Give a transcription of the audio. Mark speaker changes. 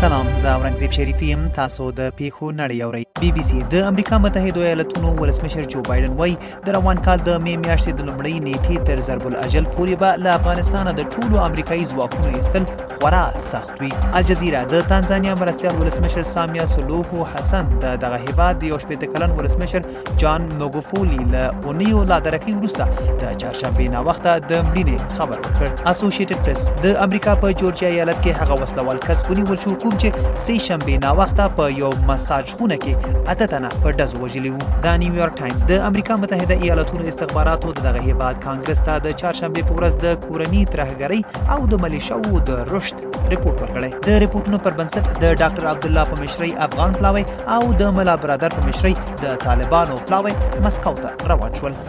Speaker 1: سلام زه اورنګزیب شریفی يم تاسو د پیښو نړۍ اورئ بي بي سي د امریکا متحده ایالاتونو ولسمشر جو بایدن وای د روان کال د مې میاشتې د لومړۍ نیټې تر ضرب الاجل پورې به له افغانستانه د ټولو امریکایي ځواکونو ایستل خورا سخت وي الجزیره د تانزانیا مرستیال ولسمشر سامیا سلوهو حسن د دغه هیباد یو شپېته کلن ولسمشر جان موګوفولي له اونیو لا درکې وروسته د چهارشنبې ناوخته د مړینې خبر ورکړ اسوسییټډ پریس د امریکا په جورجیا ایالت کې هغه وسلوال کس ونیول شو کوم چې سه شنبې ناوخته په یو مساج خونه کې اته تنه په ډزو وژلی وو د نیویارک ټایمز د امریکا متحده ایالاتونو استخباراتو دغه هیباد کانګرس ته د چهارشنبې په ورځ د کورنی ترهګرۍ او د ملیشو د رشد میاشت ریپورت ورکړی د ریپورتونو پر بنسټ د ډاکټر عبد الله په مشرۍ افغان پلاوی او د ملا برادر په مشرۍ د طالبانو پلاوی مسکو ته روان شول